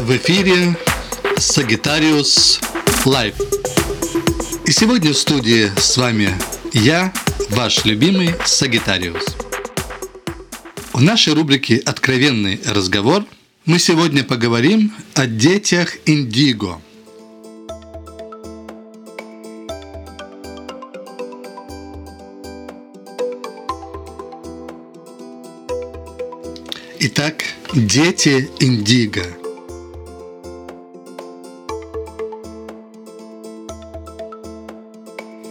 В эфире Sagittarius Live. И сегодня в студии с вами я, ваш любимый Сагитариус. В нашей рубрике «Откровенный разговор» мы сегодня поговорим о детях Индиго. Итак, дети Индиго.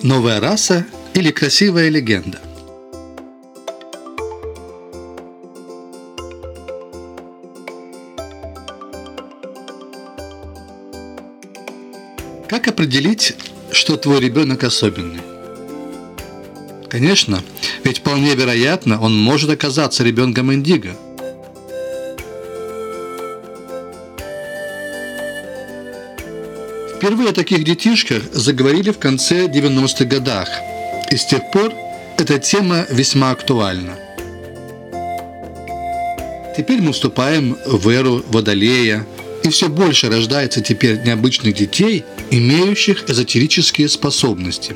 Новая раса или красивая легенда? Как определить, что твой ребенок особенный? Конечно, ведь вполне вероятно, он может оказаться ребенком индиго. Впервые о таких детишках заговорили в конце 90-х годах, и с тех пор эта тема весьма актуальна. Теперь мы вступаем в эру Водолея, и все больше рождается теперь необычных детей, имеющих эзотерические способности.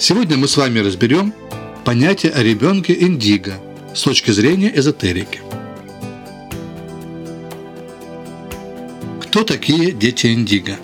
Сегодня мы с вами разберем понятие о ребенке индиго с точки зрения эзотерики. Кто такие дети индиго?